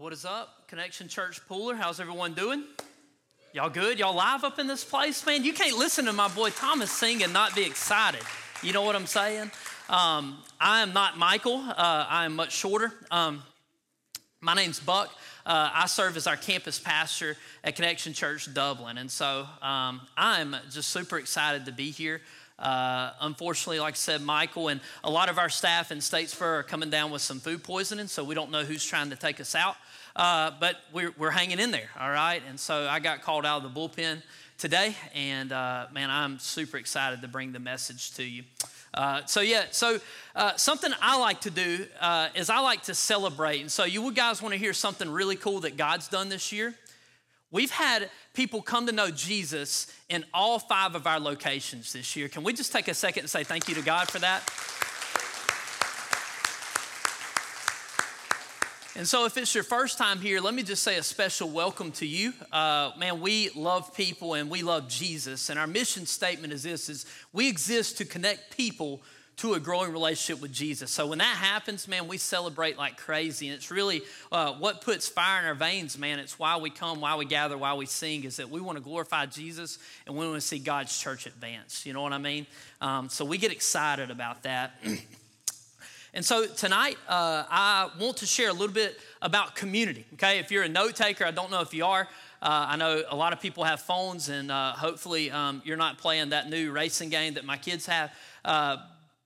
What is up, Connection Church Pooler? How's everyone doing? Y'all good? Y'all live up in this place, man? You can't listen to my boy Thomas sing and not be excited. You know what I'm saying? Um, I am not Michael. Uh, I am much shorter. Um, my name's Buck. Uh, I serve as our campus pastor at Connection Church Dublin, and so um, I'm just super excited to be here. Uh, unfortunately, like I said, Michael and a lot of our staff in Statesboro are coming down with some food poisoning, so we don't know who's trying to take us out. Uh, but we're, we're hanging in there, all right? And so I got called out of the bullpen today, and uh, man, I'm super excited to bring the message to you. Uh, so yeah, so uh, something I like to do uh, is I like to celebrate. And so you guys want to hear something really cool that God's done this year? We've had people come to know Jesus in all five of our locations this year. Can we just take a second and say thank you to God for that? And so, if it's your first time here, let me just say a special welcome to you. Uh, man, we love people and we love Jesus. And our mission statement is this: is we exist to connect people to a growing relationship with Jesus. So when that happens, man, we celebrate like crazy. And it's really uh, what puts fire in our veins, man. It's why we come, why we gather, why we sing, is that we want to glorify Jesus and we want to see God's church advance. You know what I mean? Um, so we get excited about that. And so tonight, uh, I want to share a little bit about community. Okay, if you're a note taker, I don't know if you are. Uh, I know a lot of people have phones, and uh, hopefully, um, you're not playing that new racing game that my kids have. Uh,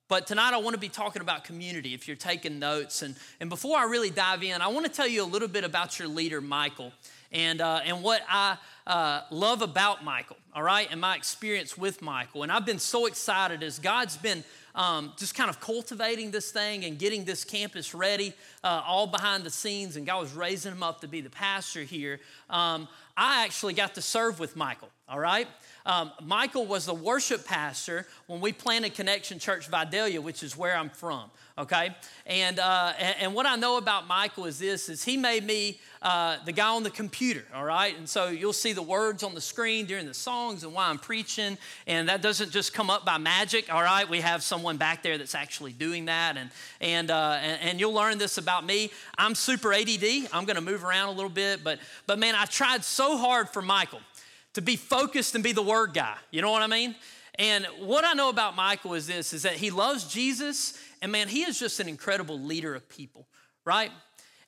but tonight, I want to be talking about community if you're taking notes. And, and before I really dive in, I want to tell you a little bit about your leader, Michael, and, uh, and what I uh, love about Michael, all right, and my experience with Michael. And I've been so excited as God's been um, just kind of cultivating this thing and getting this campus ready, uh, all behind the scenes, and God was raising him up to be the pastor here. Um, I actually got to serve with Michael, all right? Um, Michael was the worship pastor when we planted Connection Church Vidalia, which is where I'm from. Okay, and, uh, and, what I know about Michael is this: is he made me uh, the guy on the computer. All right, and so you'll see the words on the screen during the songs and while I'm preaching, and that doesn't just come up by magic. All right, we have someone back there that's actually doing that, and and uh, and, and you'll learn this about me. I'm super ADD. I'm going to move around a little bit, but but man, I tried so hard for Michael to be focused and be the word guy. You know what I mean? And what I know about Michael is this is that he loves Jesus, and man, he is just an incredible leader of people, right?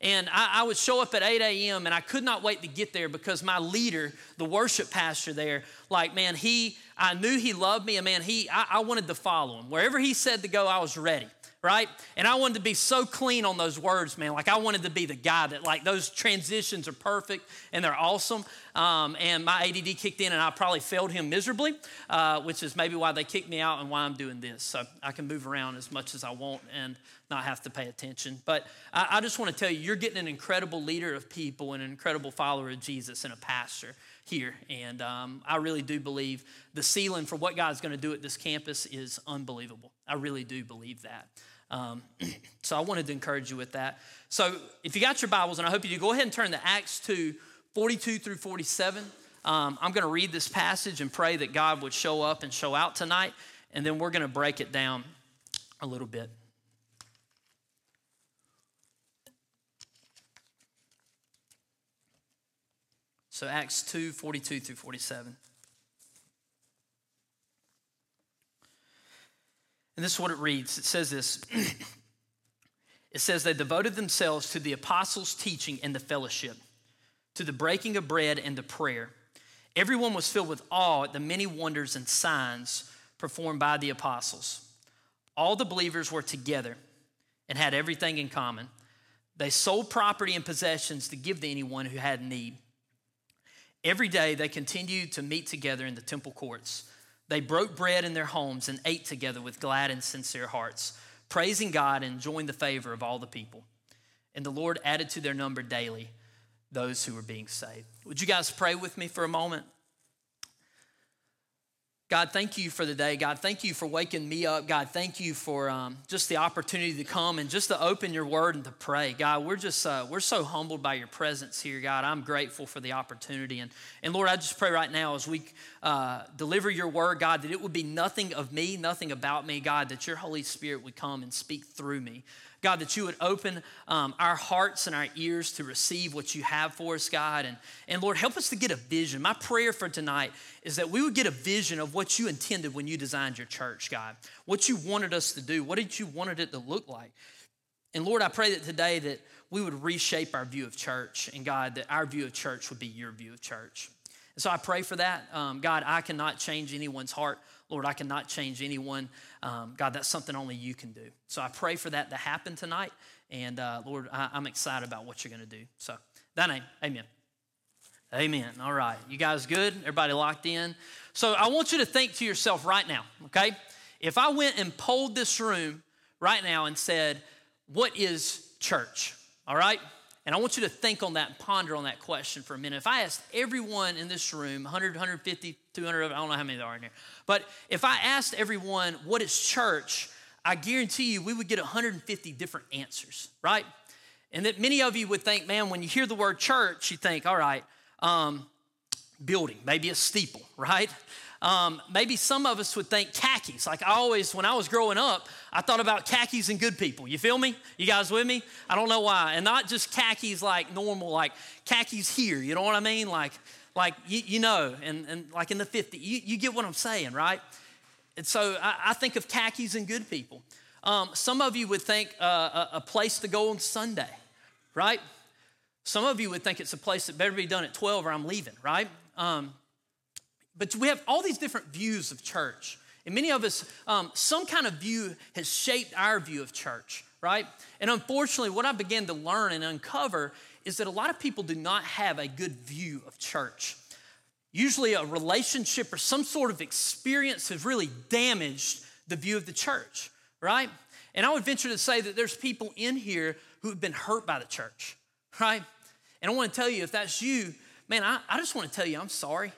And I, I, would show up at 8 a.m. and I could not wait to get there because my leader, the worship pastor there, like, man, he, I knew he loved me and man, he, I, I wanted to follow him. Wherever he said to go, I was ready right? And I wanted to be so clean on those words, man. Like I wanted to be the guy that like those transitions are perfect and they're awesome. Um, and my ADD kicked in and I probably failed him miserably, uh, which is maybe why they kicked me out and why I'm doing this. So I can move around as much as I want and not have to pay attention. But I, I just want to tell you, you're getting an incredible leader of people and an incredible follower of Jesus and a pastor here. And um, I really do believe the ceiling for what God's going to do at this campus is unbelievable. I really do believe that. Um, so I wanted to encourage you with that. So if you got your Bibles, and I hope you do, go ahead and turn to Acts 2 42 through 47. Um, I'm going to read this passage and pray that God would show up and show out tonight, and then we're going to break it down a little bit. So Acts 2 42 through 47. And this is what it reads it says this it says, They devoted themselves to the apostles' teaching and the fellowship, to the breaking of bread and the prayer. Everyone was filled with awe at the many wonders and signs performed by the apostles. All the believers were together and had everything in common. They sold property and possessions to give to anyone who had need. Every day they continued to meet together in the temple courts they broke bread in their homes and ate together with glad and sincere hearts, praising God and enjoying the favor of all the people. And the Lord added to their number daily those who were being saved. Would you guys pray with me for a moment? God, thank you for the day. God, thank you for waking me up. God, thank you for um, just the opportunity to come and just to open your word and to pray. God, we're just, uh, we're so humbled by your presence here, God. I'm grateful for the opportunity. And, and Lord, I just pray right now as we uh, deliver your word, God, that it would be nothing of me, nothing about me, God, that your Holy Spirit would come and speak through me. God, that you would open um, our hearts and our ears to receive what you have for us, God. And, and Lord, help us to get a vision. My prayer for tonight is that we would get a vision of what you intended when you designed your church, God. What you wanted us to do. What did you wanted it to look like? And Lord, I pray that today that we would reshape our view of church. And God, that our view of church would be your view of church. And so I pray for that. Um, God, I cannot change anyone's heart. Lord, I cannot change anyone. Um, God, that's something only you can do. So I pray for that to happen tonight. And uh, Lord, I, am excited about what you're going to do. So that name, amen. Amen. All right. You guys good? Everybody locked in? So I want you to think to yourself right now, okay? If I went and polled this room right now and said, What is church? All right? And I want you to think on that and ponder on that question for a minute. If I asked everyone in this room, 100, 150, 200, I don't know how many there are in here, but if I asked everyone, what is church? I guarantee you we would get 150 different answers, right? And that many of you would think, man, when you hear the word church, you think, all right, um, building, maybe a steeple, right? Um, maybe some of us would think khakis. Like I always, when I was growing up, I thought about khakis and good people. You feel me? You guys with me? I don't know why. And not just khakis like normal, like khakis here. You know what I mean? Like, like you, you know, and, and like in the 50s, you, you get what I'm saying, right? And so I, I think of khakis and good people. Um, some of you would think uh, a, a place to go on Sunday, right? Some of you would think it's a place that better be done at 12 or I'm leaving, right? Um, but we have all these different views of church. And many of us, um, some kind of view has shaped our view of church, right? And unfortunately, what I began to learn and uncover is that a lot of people do not have a good view of church. Usually, a relationship or some sort of experience has really damaged the view of the church, right? And I would venture to say that there's people in here who have been hurt by the church, right? And I want to tell you, if that's you, man, I, I just want to tell you, I'm sorry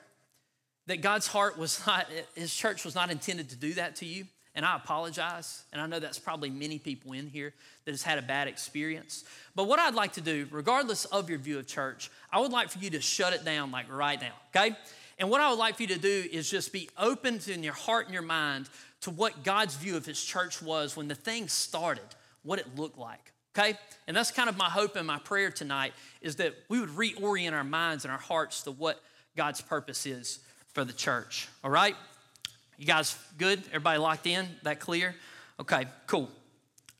that God's heart was not, his church was not intended to do that to you. And I apologize. And I know that's probably many people in here that has had a bad experience. But what I'd like to do, regardless of your view of church, I would like for you to shut it down like right now, okay? And what I would like for you to do is just be open in your heart and your mind to what God's view of his church was when the thing started, what it looked like. Okay? And that's kind of my hope and my prayer tonight is that we would reorient our minds and our hearts to what God's purpose is for the church. All right? You guys good? Everybody locked in? That clear? Okay, cool.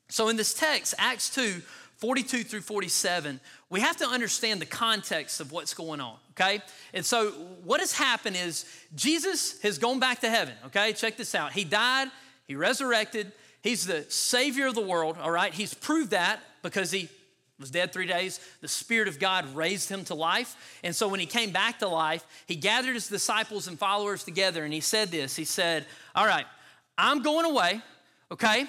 So in this text, Acts 2, 42 through 47, we have to understand the context of what's going on, okay? And so what has happened is Jesus has gone back to heaven, okay? Check this out. He died, he resurrected, he's the savior of the world, all right? He's proved that because he was dead three days. The Spirit of God raised him to life. And so when he came back to life, he gathered his disciples and followers together and he said this He said, All right, I'm going away, okay?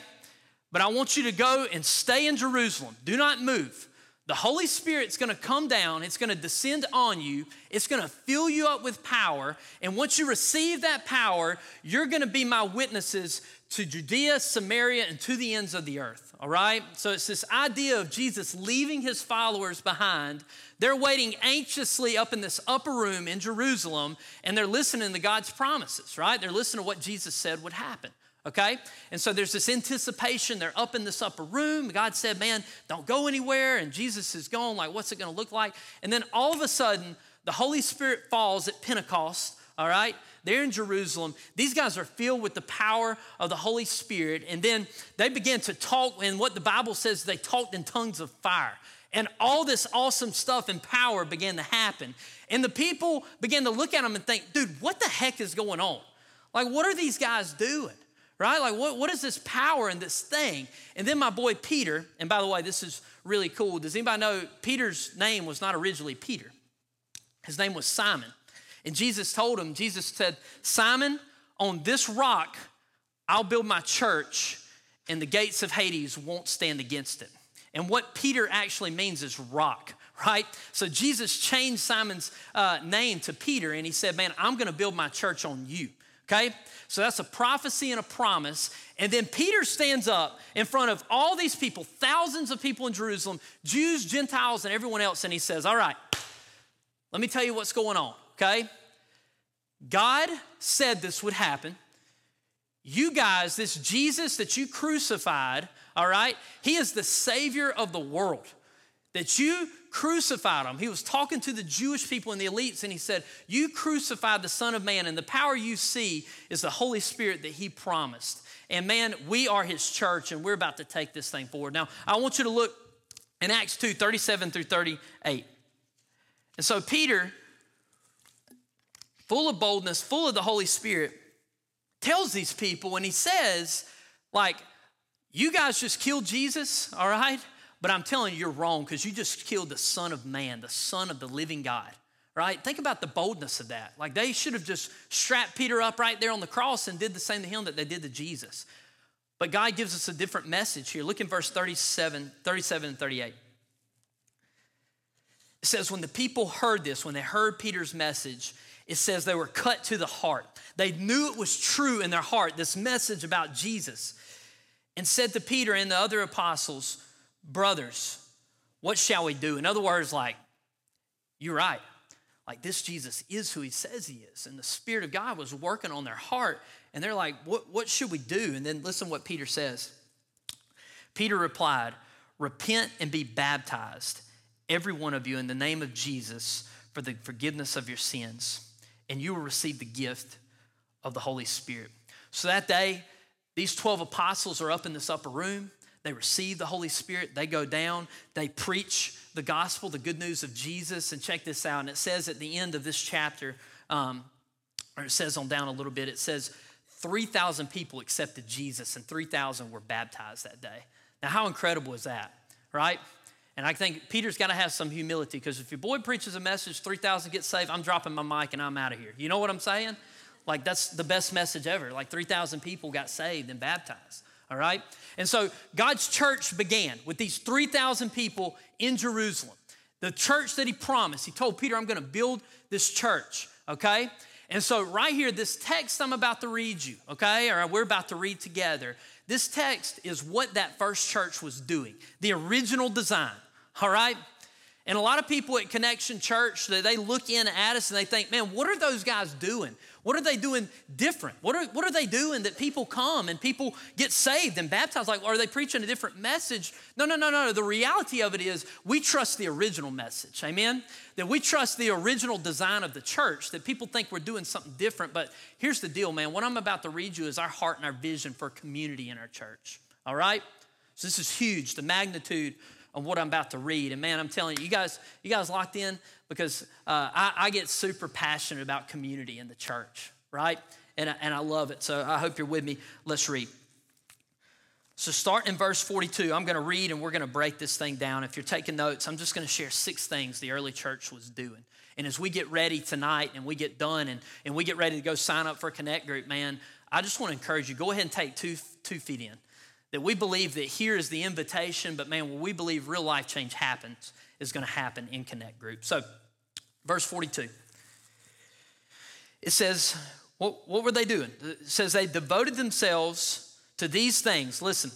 But I want you to go and stay in Jerusalem. Do not move. The Holy Spirit's gonna come down, it's gonna descend on you, it's gonna fill you up with power. And once you receive that power, you're gonna be my witnesses to Judea, Samaria, and to the ends of the earth. All right? So it's this idea of Jesus leaving his followers behind. They're waiting anxiously up in this upper room in Jerusalem, and they're listening to God's promises, right? They're listening to what Jesus said would happen. Okay? And so there's this anticipation. They're up in this upper room. God said, Man, don't go anywhere. And Jesus is gone. Like, what's it going to look like? And then all of a sudden, the Holy Spirit falls at Pentecost. All right? They're in Jerusalem. These guys are filled with the power of the Holy Spirit. And then they begin to talk, and what the Bible says, they talked in tongues of fire. And all this awesome stuff and power began to happen. And the people began to look at them and think, dude, what the heck is going on? Like, what are these guys doing? Right? Like, what, what is this power and this thing? And then my boy Peter, and by the way, this is really cool. Does anybody know Peter's name was not originally Peter? His name was Simon. And Jesus told him, Jesus said, Simon, on this rock, I'll build my church, and the gates of Hades won't stand against it. And what Peter actually means is rock, right? So Jesus changed Simon's uh, name to Peter, and he said, Man, I'm gonna build my church on you, okay? So that's a prophecy and a promise. And then Peter stands up in front of all these people, thousands of people in Jerusalem, Jews, Gentiles, and everyone else, and he says, All right, let me tell you what's going on okay? God said this would happen. You guys, this Jesus that you crucified, all right? He is the Savior of the world. That you crucified him. He was talking to the Jewish people and the elites, and he said, You crucified the Son of Man, and the power you see is the Holy Spirit that he promised. And man, we are his church, and we're about to take this thing forward. Now, I want you to look in Acts 2 37 through 38. And so, Peter, full of boldness, full of the Holy Spirit, tells these people, and he says, like, you guys just killed Jesus, all right? But I'm telling you, you're wrong because you just killed the Son of Man, the Son of the living God, right? Think about the boldness of that. Like they should have just strapped Peter up right there on the cross and did the same to him that they did to Jesus. But God gives us a different message here. Look in verse 37, 37 and 38. It says, when the people heard this, when they heard Peter's message, it says they were cut to the heart. They knew it was true in their heart, this message about Jesus, and said to Peter and the other apostles, Brothers, what shall we do? In other words, like, you're right. Like, this Jesus is who he says he is. And the Spirit of God was working on their heart. And they're like, what, what should we do? And then listen what Peter says. Peter replied, Repent and be baptized, every one of you, in the name of Jesus for the forgiveness of your sins, and you will receive the gift of the Holy Spirit. So that day, these 12 apostles are up in this upper room. They receive the Holy Spirit. They go down. They preach the gospel, the good news of Jesus. And check this out. And it says at the end of this chapter, um, or it says on down a little bit, it says 3,000 people accepted Jesus and 3,000 were baptized that day. Now, how incredible is that, right? And I think Peter's got to have some humility because if your boy preaches a message, 3,000 get saved, I'm dropping my mic and I'm out of here. You know what I'm saying? Like, that's the best message ever. Like, 3,000 people got saved and baptized all right? And so God's church began with these 3,000 people in Jerusalem. The church that he promised, he told Peter, I'm gonna build this church, okay? And so, right here, this text I'm about to read you, okay, or we're about to read together, this text is what that first church was doing, the original design, all right? And a lot of people at Connection Church, they look in at us and they think, man, what are those guys doing? What are they doing different? What are, what are they doing that people come and people get saved and baptized? Like, are they preaching a different message? No, no, no, no. The reality of it is we trust the original message. Amen? That we trust the original design of the church, that people think we're doing something different. But here's the deal, man. What I'm about to read you is our heart and our vision for community in our church. All right? So this is huge, the magnitude of what I'm about to read. And man, I'm telling you, you guys, you guys locked in because uh, I, I, get super passionate about community in the church, right? And, and I love it. So I hope you're with me. Let's read. So start in verse 42. I'm going to read and we're going to break this thing down. If you're taking notes, I'm just going to share six things the early church was doing. And as we get ready tonight and we get done and, and we get ready to go sign up for a Connect group, man, I just want to encourage you go ahead and take two, two feet in that we believe that here is the invitation, but man, we believe real life change happens, is going to happen in Connect Group. So, verse 42, it says, what, what were they doing? It says they devoted themselves to these things. Listen,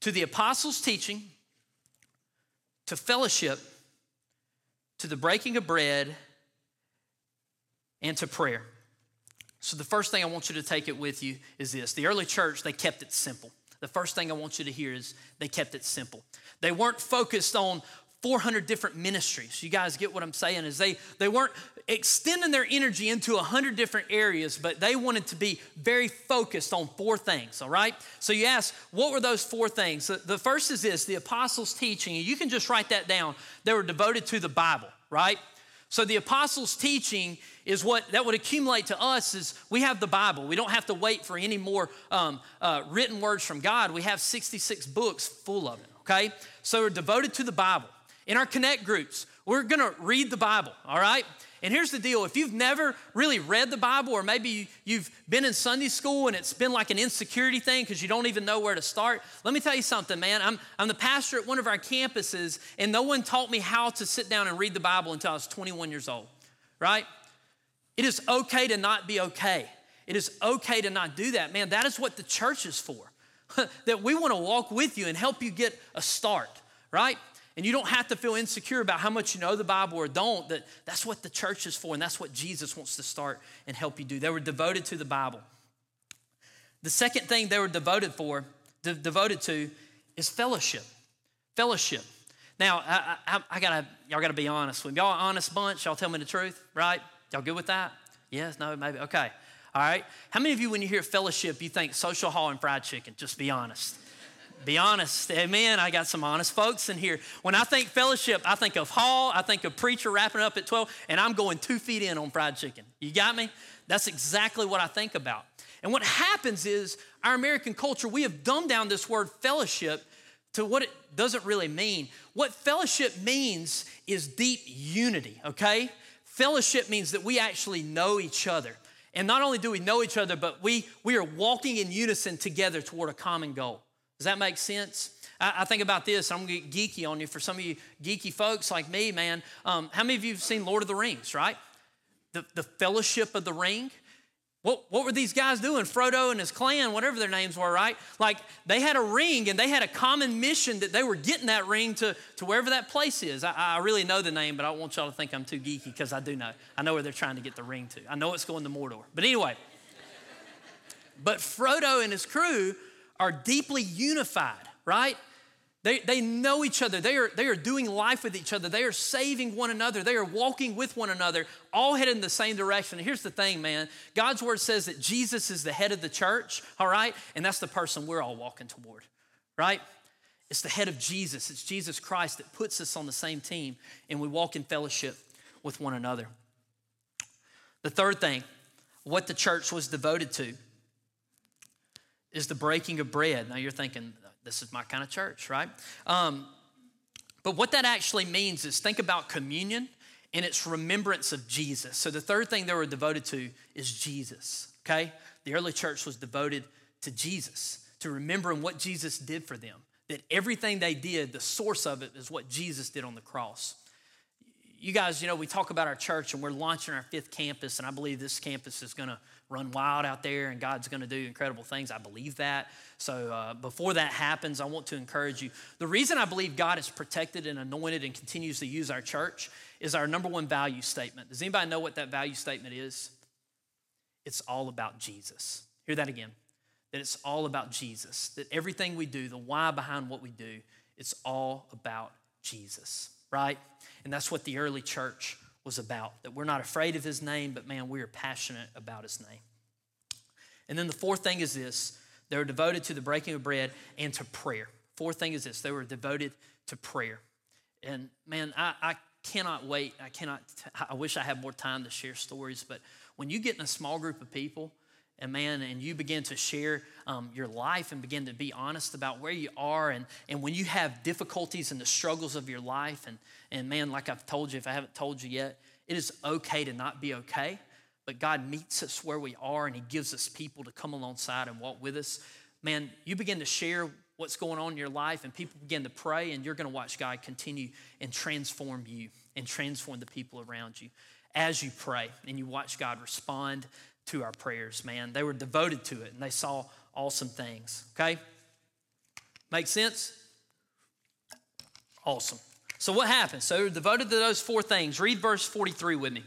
to the apostles' teaching, to fellowship, to the breaking of bread, and to prayer. So, the first thing I want you to take it with you is this the early church, they kept it simple the first thing I want you to hear is they kept it simple. They weren't focused on 400 different ministries. You guys get what I'm saying? Is they they weren't extending their energy into 100 different areas, but they wanted to be very focused on four things, all right? So you ask, what were those four things? The first is this, the apostles' teaching. You can just write that down. They were devoted to the Bible, right? So the apostles' teaching is what that would accumulate to us is we have the Bible. We don't have to wait for any more um, uh, written words from God. We have 66 books full of it, okay? So we're devoted to the Bible. In our connect groups, we're gonna read the Bible, all right? And here's the deal if you've never really read the Bible, or maybe you've been in Sunday school and it's been like an insecurity thing because you don't even know where to start, let me tell you something, man. I'm, I'm the pastor at one of our campuses, and no one taught me how to sit down and read the Bible until I was 21 years old, right? It is okay to not be okay. It is okay to not do that. Man, that is what the church is for. that we want to walk with you and help you get a start, right? And you don't have to feel insecure about how much you know the Bible or don't. That that's what the church is for, and that's what Jesus wants to start and help you do. They were devoted to the Bible. The second thing they were devoted for, de- devoted to, is fellowship. Fellowship. Now, I, I, I, gotta, y'all gotta be honest with me. Y'all honest bunch, y'all tell me the truth, right? Y'all good with that? Yes, no, maybe, okay. All right. How many of you, when you hear fellowship, you think social hall and fried chicken? Just be honest. Be honest. Amen. I got some honest folks in here. When I think fellowship, I think of hall, I think of preacher wrapping up at 12, and I'm going two feet in on fried chicken. You got me? That's exactly what I think about. And what happens is our American culture, we have dumbed down this word fellowship to what it doesn't really mean. What fellowship means is deep unity, okay? Fellowship means that we actually know each other. And not only do we know each other, but we, we are walking in unison together toward a common goal. Does that make sense? I, I think about this. I'm going to get geeky on you. For some of you geeky folks like me, man, um, how many of you have seen Lord of the Rings, right? The, the Fellowship of the Ring. What, what were these guys doing? Frodo and his clan, whatever their names were, right? Like they had a ring and they had a common mission that they were getting that ring to, to wherever that place is. I, I really know the name, but I don't want y'all to think I'm too geeky because I do know. I know where they're trying to get the ring to. I know it's going to Mordor. But anyway, but Frodo and his crew are deeply unified, right? They, they know each other. They are, they are doing life with each other. They are saving one another. They are walking with one another, all headed in the same direction. And here's the thing, man God's word says that Jesus is the head of the church, all right? And that's the person we're all walking toward, right? It's the head of Jesus. It's Jesus Christ that puts us on the same team, and we walk in fellowship with one another. The third thing, what the church was devoted to, is the breaking of bread. Now you're thinking, this is my kind of church, right? Um, but what that actually means is think about communion and its remembrance of Jesus. So the third thing they were devoted to is Jesus, okay? The early church was devoted to Jesus, to remembering what Jesus did for them. That everything they did, the source of it is what Jesus did on the cross. You guys, you know, we talk about our church and we're launching our fifth campus, and I believe this campus is gonna run wild out there and God's going to do incredible things. I believe that. So uh, before that happens, I want to encourage you. The reason I believe God is protected and anointed and continues to use our church is our number one value statement. Does anybody know what that value statement is? It's all about Jesus. Hear that again. That it's all about Jesus. That everything we do, the why behind what we do, it's all about Jesus, right? And that's what the early church was about. That we're not afraid of his name, but man, we are passionate about his name. And then the fourth thing is this they were devoted to the breaking of bread and to prayer. Fourth thing is this they were devoted to prayer. And man, I, I cannot wait. I cannot, I wish I had more time to share stories, but when you get in a small group of people, and man, and you begin to share um, your life and begin to be honest about where you are, and, and when you have difficulties and the struggles of your life, and, and man, like I've told you, if I haven't told you yet, it is okay to not be okay, but God meets us where we are, and He gives us people to come alongside and walk with us. Man, you begin to share what's going on in your life, and people begin to pray, and you're going to watch God continue and transform you and transform the people around you. As you pray and you watch God respond to our prayers, man. They were devoted to it and they saw awesome things, okay? Make sense? Awesome. So, what happened? So, they're devoted to those four things. Read verse 43 with me.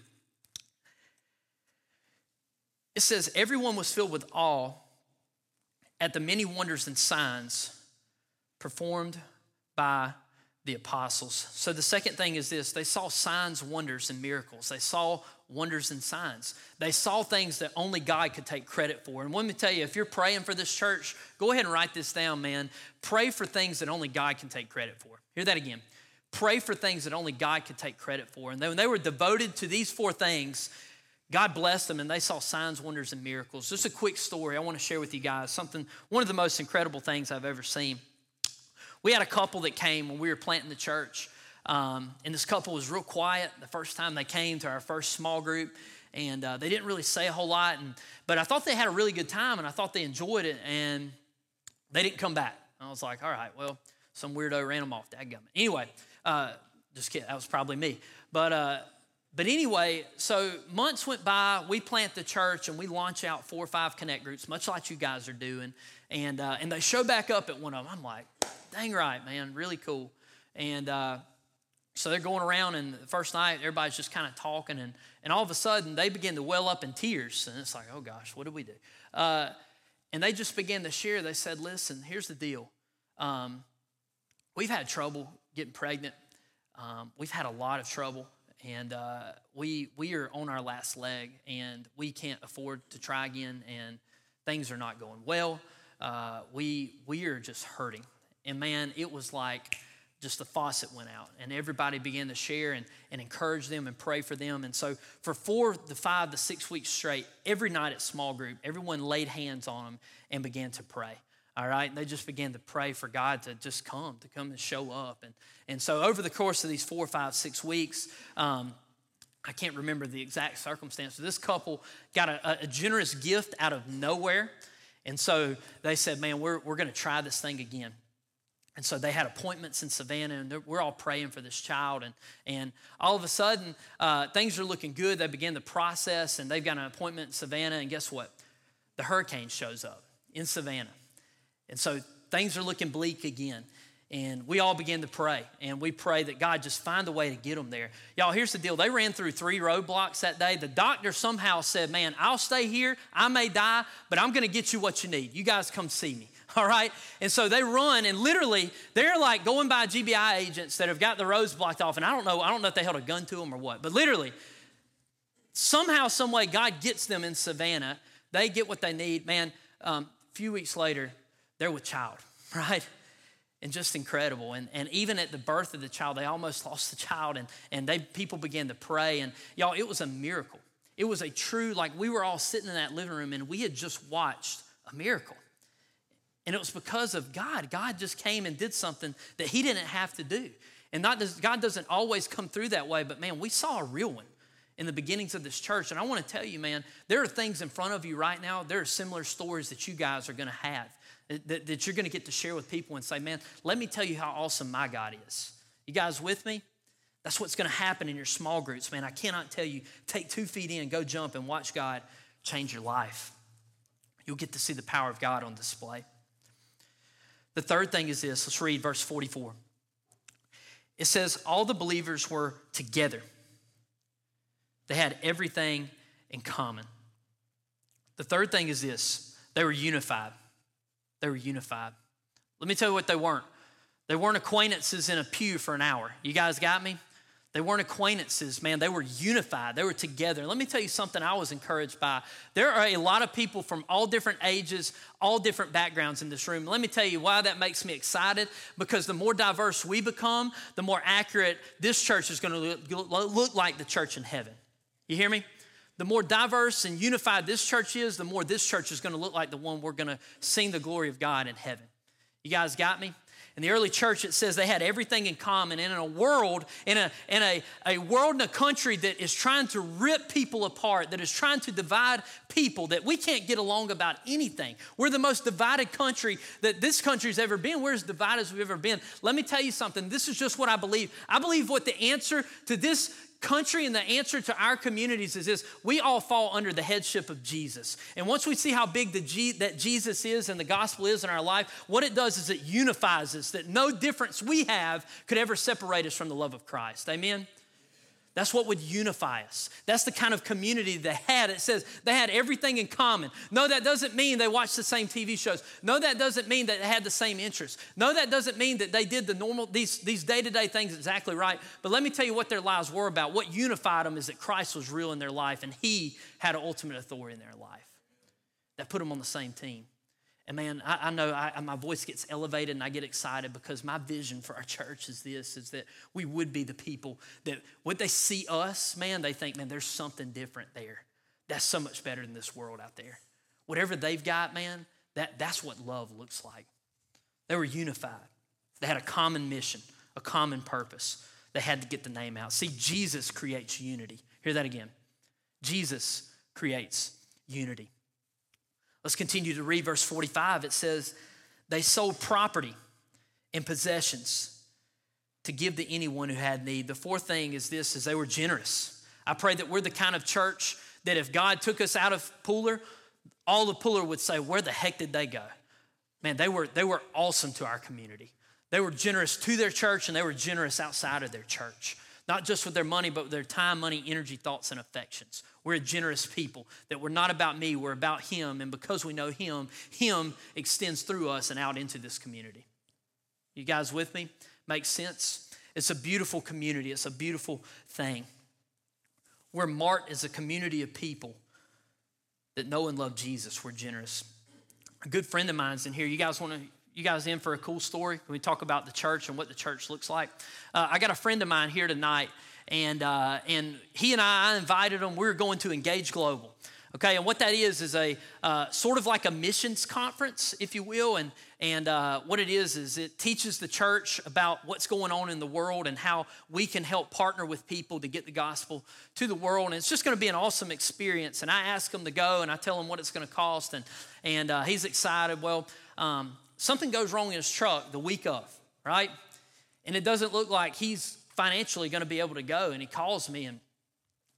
It says, Everyone was filled with awe at the many wonders and signs performed by the apostles. So the second thing is this they saw signs, wonders, and miracles. They saw wonders and signs. They saw things that only God could take credit for. And let me tell you, if you're praying for this church, go ahead and write this down, man. Pray for things that only God can take credit for. Hear that again. Pray for things that only God can take credit for. And when they were devoted to these four things, God blessed them and they saw signs, wonders, and miracles. Just a quick story I want to share with you guys something, one of the most incredible things I've ever seen. We had a couple that came when we were planting the church. Um, and this couple was real quiet the first time they came to our first small group. And uh, they didn't really say a whole lot. And, but I thought they had a really good time and I thought they enjoyed it. And they didn't come back. I was like, all right, well, some weirdo ran them off. Dadgummit. Anyway, uh, just kidding. That was probably me. But, uh, but anyway, so months went by. We plant the church and we launch out four or five connect groups, much like you guys are doing. And, uh, and they show back up at one of them. I'm like, dang right, man, really cool. And uh, so they're going around, and the first night, everybody's just kind of talking, and, and all of a sudden, they begin to well up in tears. And it's like, oh gosh, what did we do? Uh, and they just began to share. They said, listen, here's the deal. Um, we've had trouble getting pregnant. Um, we've had a lot of trouble, and uh, we we are on our last leg, and we can't afford to try again, and things are not going well. Uh, we we are just hurting, and man, it was like just the faucet went out and everybody began to share and, and encourage them and pray for them. And so for four to five to six weeks straight every night at small group everyone laid hands on them and began to pray all right? And they just began to pray for god to just come to come and show up. And, and so over the course of these four five six weeks um, i can't remember the exact circumstance this couple got a, a generous gift out of nowhere. And so they said man we're, we're going to try this thing again and so they had appointments in Savannah, and we're all praying for this child. And, and all of a sudden, uh, things are looking good. They begin the process, and they've got an appointment in Savannah. And guess what? The hurricane shows up in Savannah. And so things are looking bleak again. And we all begin to pray, and we pray that God just find a way to get them there. Y'all, here's the deal. They ran through three roadblocks that day. The doctor somehow said, Man, I'll stay here. I may die, but I'm going to get you what you need. You guys come see me. all right? And so they run, and literally, they're like going by GBI agents that have got the roads blocked off. And I don't know, I don't know if they held a gun to them or what, but literally, somehow, some way, God gets them in Savannah. They get what they need. Man, um, a few weeks later, they're with child, right? And just incredible. And, and even at the birth of the child, they almost lost the child, and, and they people began to pray. And y'all, it was a miracle. It was a true, like we were all sitting in that living room and we had just watched a miracle. And it was because of God. God just came and did something that He didn't have to do. And not does, God doesn't always come through that way, but man, we saw a real one in the beginnings of this church. And I want to tell you, man, there are things in front of you right now. There are similar stories that you guys are going to have eh, that, that you're going to get to share with people and say, man, let me tell you how awesome my God is. You guys with me? That's what's going to happen in your small groups, man. I cannot tell you, take two feet in, go jump, and watch God change your life. You'll get to see the power of God on display. The third thing is this let's read verse 44. It says, All the believers were together, they had everything in common. The third thing is this they were unified. They were unified. Let me tell you what they weren't. They weren't acquaintances in a pew for an hour. You guys got me? They weren't acquaintances, man. They were unified. They were together. Let me tell you something I was encouraged by. There are a lot of people from all different ages, all different backgrounds in this room. Let me tell you why that makes me excited because the more diverse we become, the more accurate this church is going to look like the church in heaven. You hear me? The more diverse and unified this church is, the more this church is going to look like the one we're going to sing the glory of God in heaven. You guys got me? In the early church, it says they had everything in common. And in a world, in a, in a, a world in a country that is trying to rip people apart, that is trying to divide people, that we can't get along about anything. We're the most divided country that this country's ever been. We're as divided as we've ever been. Let me tell you something. This is just what I believe. I believe what the answer to this country and the answer to our communities is this we all fall under the headship of Jesus. And once we see how big the G, that Jesus is and the gospel is in our life, what it does is it unifies us, that no difference we have could ever separate us from the love of Christ. Amen? That's what would unify us. That's the kind of community they had. It says they had everything in common. No, that doesn't mean they watched the same TV shows. No, that doesn't mean that they had the same interests. No, that doesn't mean that they did the normal, these, these day-to-day things exactly right. But let me tell you what their lives were about. What unified them is that Christ was real in their life and he had ultimate authority in their life. That put them on the same team. And man, I, I know I, my voice gets elevated and I get excited because my vision for our church is this, is that we would be the people that when they see us, man, they think, man, there's something different there. That's so much better than this world out there. Whatever they've got, man, that, that's what love looks like. They were unified. They had a common mission, a common purpose. They had to get the name out. See, Jesus creates unity. Hear that again. Jesus creates unity. Let's continue to read verse 45. It says, They sold property and possessions to give to anyone who had need. The fourth thing is this is they were generous. I pray that we're the kind of church that if God took us out of Pooler, all the Pooler would say, Where the heck did they go? Man, they were, they were awesome to our community. They were generous to their church and they were generous outside of their church. Not just with their money, but with their time, money, energy, thoughts, and affections. We're a generous people, that we're not about me, we're about Him. And because we know Him, Him extends through us and out into this community. You guys with me? Makes sense? It's a beautiful community, it's a beautiful thing. We're marked as a community of people that know and love Jesus. We're generous. A good friend of mine's in here. You guys want to you guys in for a cool story? Can we talk about the church and what the church looks like? Uh, I got a friend of mine here tonight, and uh, and he and I, I invited him. We are going to Engage Global. Okay, and what that is is a uh, sort of like a missions conference, if you will. And, and uh, what it is is it teaches the church about what's going on in the world and how we can help partner with people to get the gospel to the world. And it's just going to be an awesome experience. And I ask him to go, and I tell him what it's going to cost, and and uh, he's excited. Well, um, something goes wrong in his truck the week of, right? And it doesn't look like he's financially going to be able to go. And he calls me and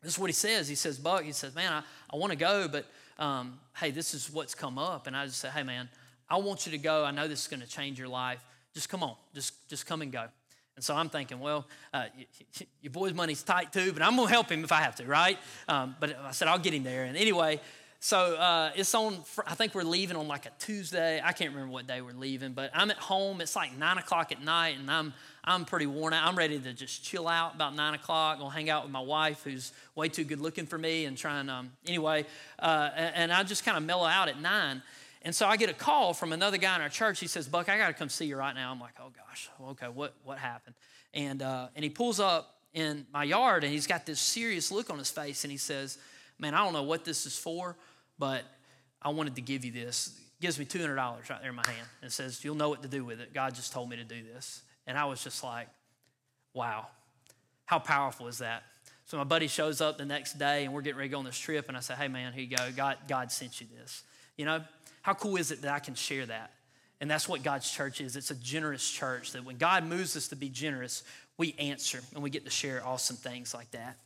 this is what he says. He says, Buck, he says, man, I, I want to go, but um, hey, this is what's come up. And I just say, hey, man, I want you to go. I know this is going to change your life. Just come on. Just, just come and go. And so I'm thinking, well, uh, your boy's money's tight too, but I'm going to help him if I have to, right? Um, but I said, I'll get him there. And anyway, so uh, it's on, I think we're leaving on like a Tuesday. I can't remember what day we're leaving, but I'm at home. It's like nine o'clock at night, and I'm, I'm pretty worn out. I'm ready to just chill out about nine o'clock. I'll hang out with my wife, who's way too good looking for me, and trying, and, um, anyway, uh, and I just kind of mellow out at nine. And so I get a call from another guy in our church. He says, Buck, I got to come see you right now. I'm like, oh gosh, okay, what, what happened? And, uh, and he pulls up in my yard, and he's got this serious look on his face, and he says, man, I don't know what this is for but I wanted to give you this. gives me $200 right there in my hand and says, You'll know what to do with it. God just told me to do this. And I was just like, Wow, how powerful is that? So my buddy shows up the next day and we're getting ready to go on this trip. And I say, Hey, man, here you go. God, God sent you this. You know, how cool is it that I can share that? And that's what God's church is. It's a generous church that when God moves us to be generous, we answer and we get to share awesome things like that.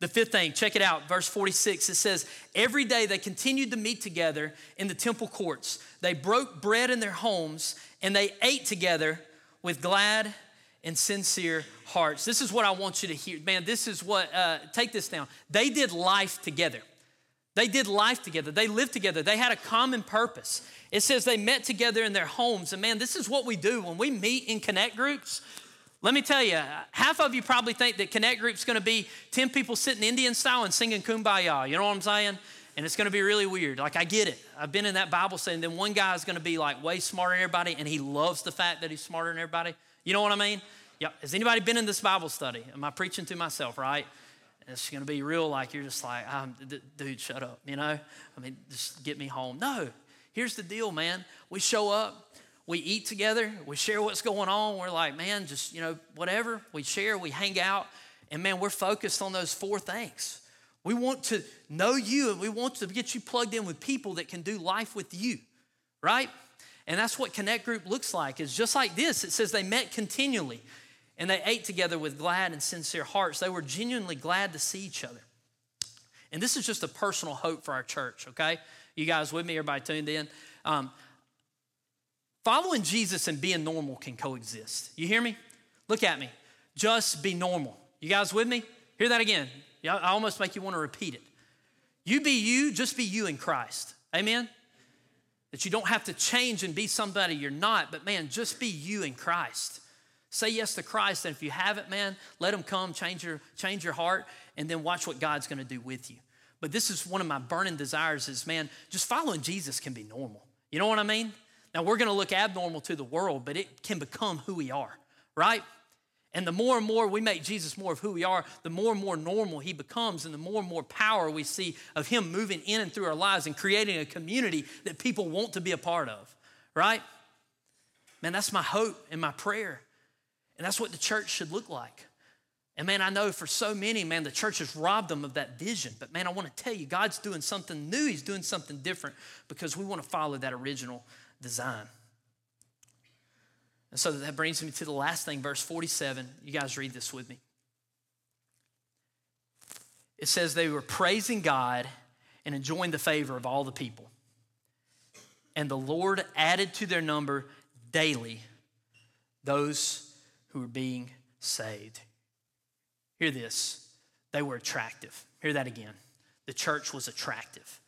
The fifth thing, check it out, verse 46, it says, Every day they continued to meet together in the temple courts. They broke bread in their homes and they ate together with glad and sincere hearts. This is what I want you to hear. Man, this is what, uh, take this down. They did life together. They did life together. They lived together. They had a common purpose. It says they met together in their homes. And man, this is what we do when we meet in connect groups. Let me tell you, half of you probably think that Connect Group's gonna be 10 people sitting Indian style and singing kumbaya. You know what I'm saying? And it's gonna be really weird. Like, I get it. I've been in that Bible study, and then one guy is gonna be like way smarter than everybody, and he loves the fact that he's smarter than everybody. You know what I mean? Yeah. Has anybody been in this Bible study? Am I preaching to myself, right? It's gonna be real like you're just like, um, dude, shut up, you know? I mean, just get me home. No, here's the deal, man. We show up, we eat together, we share what's going on. We're like, man, just, you know, whatever. We share, we hang out, and man, we're focused on those four things. We want to know you and we want to get you plugged in with people that can do life with you, right? And that's what Connect Group looks like. It's just like this. It says they met continually and they ate together with glad and sincere hearts. They were genuinely glad to see each other. And this is just a personal hope for our church, okay? You guys with me? Everybody tuned in? Um, Following Jesus and being normal can coexist. You hear me? Look at me. Just be normal. You guys with me? Hear that again. I almost make you want to repeat it. You be you, just be you in Christ. Amen? That you don't have to change and be somebody you're not, but man, just be you in Christ. Say yes to Christ, and if you haven't, man, let him come, change your, change your heart, and then watch what God's gonna do with you. But this is one of my burning desires is, man, just following Jesus can be normal. You know what I mean? Now, we're going to look abnormal to the world, but it can become who we are, right? And the more and more we make Jesus more of who we are, the more and more normal he becomes, and the more and more power we see of him moving in and through our lives and creating a community that people want to be a part of, right? Man, that's my hope and my prayer. And that's what the church should look like. And man, I know for so many, man, the church has robbed them of that vision. But man, I want to tell you, God's doing something new. He's doing something different because we want to follow that original design. And so that brings me to the last thing, verse 47. You guys read this with me. It says they were praising God and enjoying the favor of all the people. And the Lord added to their number daily those who were being saved. Hear this. They were attractive. Hear that again. The church was attractive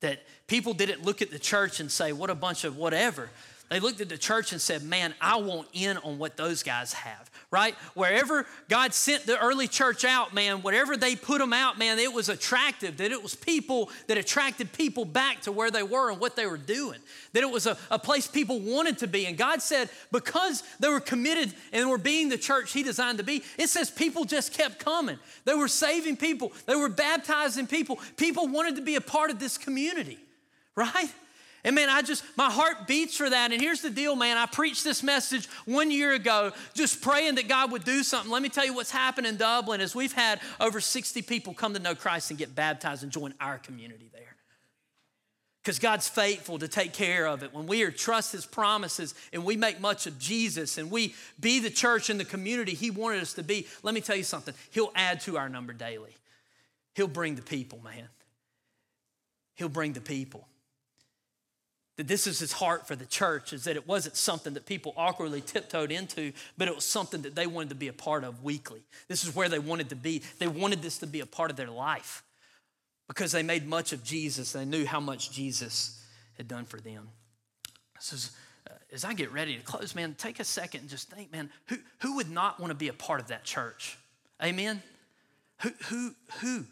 that people didn't look at the church and say, what a bunch of whatever. They looked at the church and said, Man, I want in on what those guys have, right? Wherever God sent the early church out, man, whatever they put them out, man, it was attractive, that it was people that attracted people back to where they were and what they were doing, that it was a, a place people wanted to be. And God said, because they were committed and were being the church He designed to be, it says people just kept coming. They were saving people, they were baptizing people. People wanted to be a part of this community, right? And man, I just, my heart beats for that. And here's the deal, man. I preached this message one year ago, just praying that God would do something. Let me tell you what's happened in Dublin is we've had over 60 people come to know Christ and get baptized and join our community there. Because God's faithful to take care of it. When we are trust His promises and we make much of Jesus and we be the church and the community He wanted us to be, let me tell you something. He'll add to our number daily. He'll bring the people, man. He'll bring the people that this is his heart for the church is that it wasn't something that people awkwardly tiptoed into but it was something that they wanted to be a part of weekly. This is where they wanted to be. They wanted this to be a part of their life because they made much of jesus. They knew how much jesus had done for them. So as, uh, as i get ready to close man take a second and just think man who, who would not want to be a part of that church? Amen? Who who who?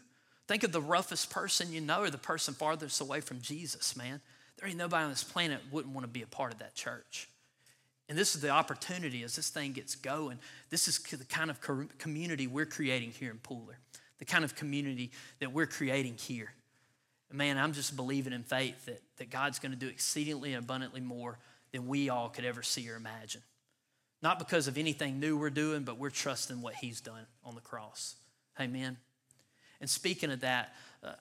Think of the roughest person you know or the person farthest away from jesus man there ain't nobody on this planet wouldn't want to be a part of that church. And this is the opportunity as this thing gets going. This is the kind of community we're creating here in Pooler, the kind of community that we're creating here. Man, I'm just believing in faith that, that God's going to do exceedingly and abundantly more than we all could ever see or imagine. Not because of anything new we're doing, but we're trusting what He's done on the cross. Amen. And speaking of that,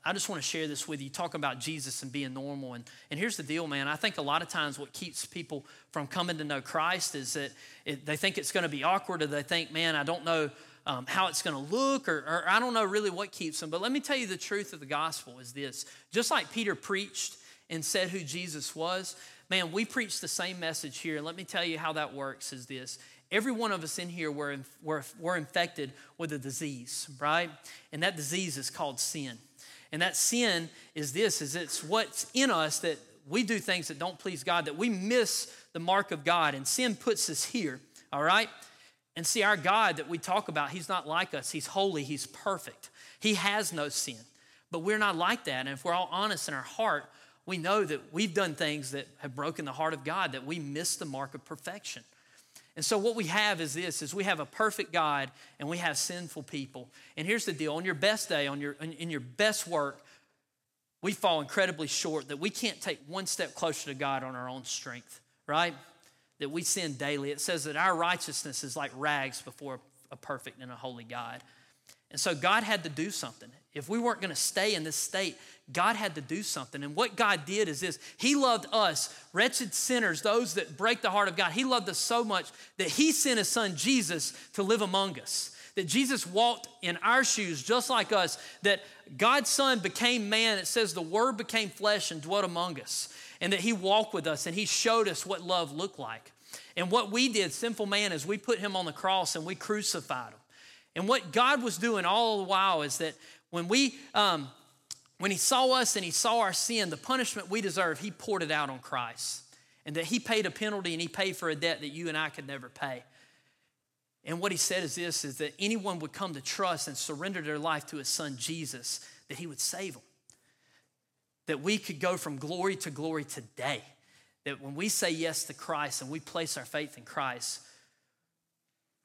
I just want to share this with you. Talk about Jesus and being normal. And, and here's the deal, man. I think a lot of times what keeps people from coming to know Christ is that it, they think it's going to be awkward or they think, man, I don't know um, how it's going to look or, or I don't know really what keeps them. But let me tell you the truth of the gospel is this. Just like Peter preached and said who Jesus was, man, we preach the same message here. And let me tell you how that works is this every one of us in here were, were infected with a disease, right? And that disease is called sin. And that sin is this, is it's what's in us that we do things that don't please God, that we miss the mark of God. And sin puts us here, all right? And see, our God that we talk about, He's not like us. He's holy, He's perfect. He has no sin. But we're not like that. And if we're all honest in our heart, we know that we've done things that have broken the heart of God, that we miss the mark of perfection. And so what we have is this is we have a perfect God and we have sinful people. And here's the deal, on your best day, on your in your best work, we fall incredibly short that we can't take one step closer to God on our own strength, right? That we sin daily. It says that our righteousness is like rags before a perfect and a holy God. And so God had to do something. If we weren't going to stay in this state, God had to do something. And what God did is this He loved us, wretched sinners, those that break the heart of God. He loved us so much that He sent His Son Jesus to live among us. That Jesus walked in our shoes just like us, that God's Son became man. It says the Word became flesh and dwelt among us, and that He walked with us and He showed us what love looked like. And what we did, sinful man, is we put Him on the cross and we crucified Him. And what God was doing all the while is that when we um, when he saw us and he saw our sin, the punishment we deserve, he poured it out on Christ. And that he paid a penalty and he paid for a debt that you and I could never pay. And what he said is this is that anyone would come to trust and surrender their life to his son Jesus, that he would save them. That we could go from glory to glory today. That when we say yes to Christ and we place our faith in Christ,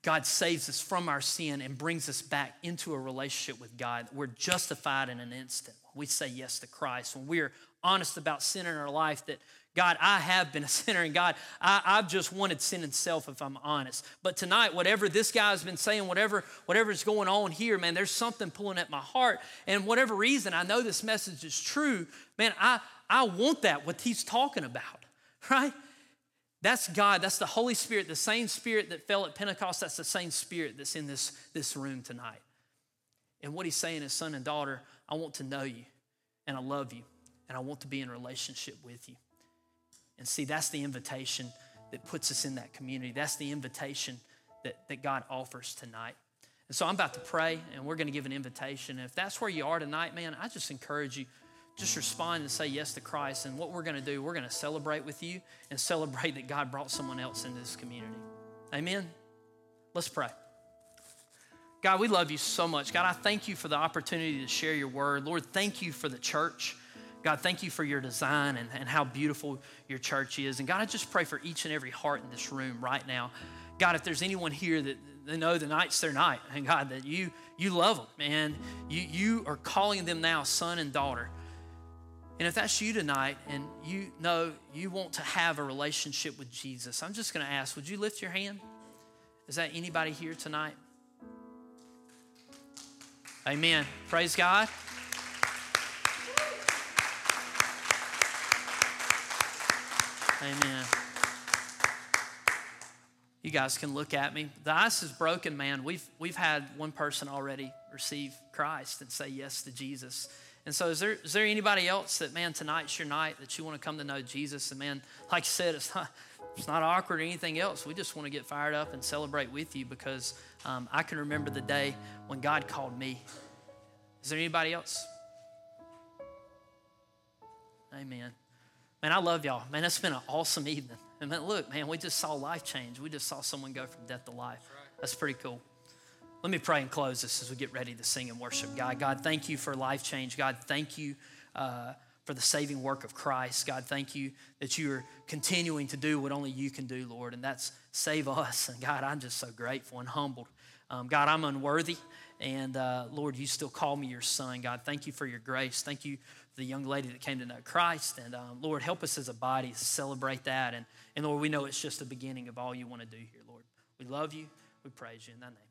God saves us from our sin and brings us back into a relationship with God. We're justified in an instant. We say yes to Christ. When we're honest about sin in our life, that God, I have been a sinner, and God, I, have just wanted sin itself if I'm honest. But tonight, whatever this guy's been saying, whatever whatever's going on here, man, there's something pulling at my heart. And whatever reason, I know this message is true. Man, I, I want that, what he's talking about, right? That's God. That's the Holy Spirit, the same Spirit that fell at Pentecost. That's the same Spirit that's in this, this room tonight. And what he's saying is, son and daughter, I want to know you, and I love you, and I want to be in relationship with you. And see, that's the invitation that puts us in that community. That's the invitation that, that God offers tonight. And so I'm about to pray, and we're going to give an invitation. And if that's where you are tonight, man, I just encourage you just respond and say yes to Christ. And what we're going to do, we're going to celebrate with you and celebrate that God brought someone else into this community. Amen. Let's pray. God, we love you so much. God, I thank you for the opportunity to share your word. Lord, thank you for the church. God, thank you for your design and, and how beautiful your church is. And God, I just pray for each and every heart in this room right now. God, if there's anyone here that they know the night's their night, and God, that you you love them, and you you are calling them now son and daughter. And if that's you tonight and you know you want to have a relationship with Jesus, I'm just going to ask, would you lift your hand? Is that anybody here tonight? Amen. Praise God. Amen. You guys can look at me. The ice is broken, man. We've, we've had one person already receive Christ and say yes to Jesus. And so, is there, is there anybody else that, man, tonight's your night that you want to come to know Jesus? And, man, like I said, it's not, it's not awkward or anything else. We just want to get fired up and celebrate with you because um, I can remember the day when God called me. Is there anybody else? Amen. Man, I love y'all. Man, it's been an awesome evening. And man, look, man, we just saw life change. We just saw someone go from death to life. That's pretty cool. Let me pray and close this as we get ready to sing and worship God. God, thank you for life change. God, thank you uh, for the saving work of Christ. God, thank you that you are continuing to do what only you can do, Lord, and that's save us. And God, I'm just so grateful and humbled. Um, God, I'm unworthy, and uh, Lord, you still call me your son. God, thank you for your grace. Thank you the young lady that came to know Christ. And um, Lord, help us as a body to celebrate that. And, and Lord, we know it's just the beginning of all you want to do here, Lord. We love you. We praise you in that name.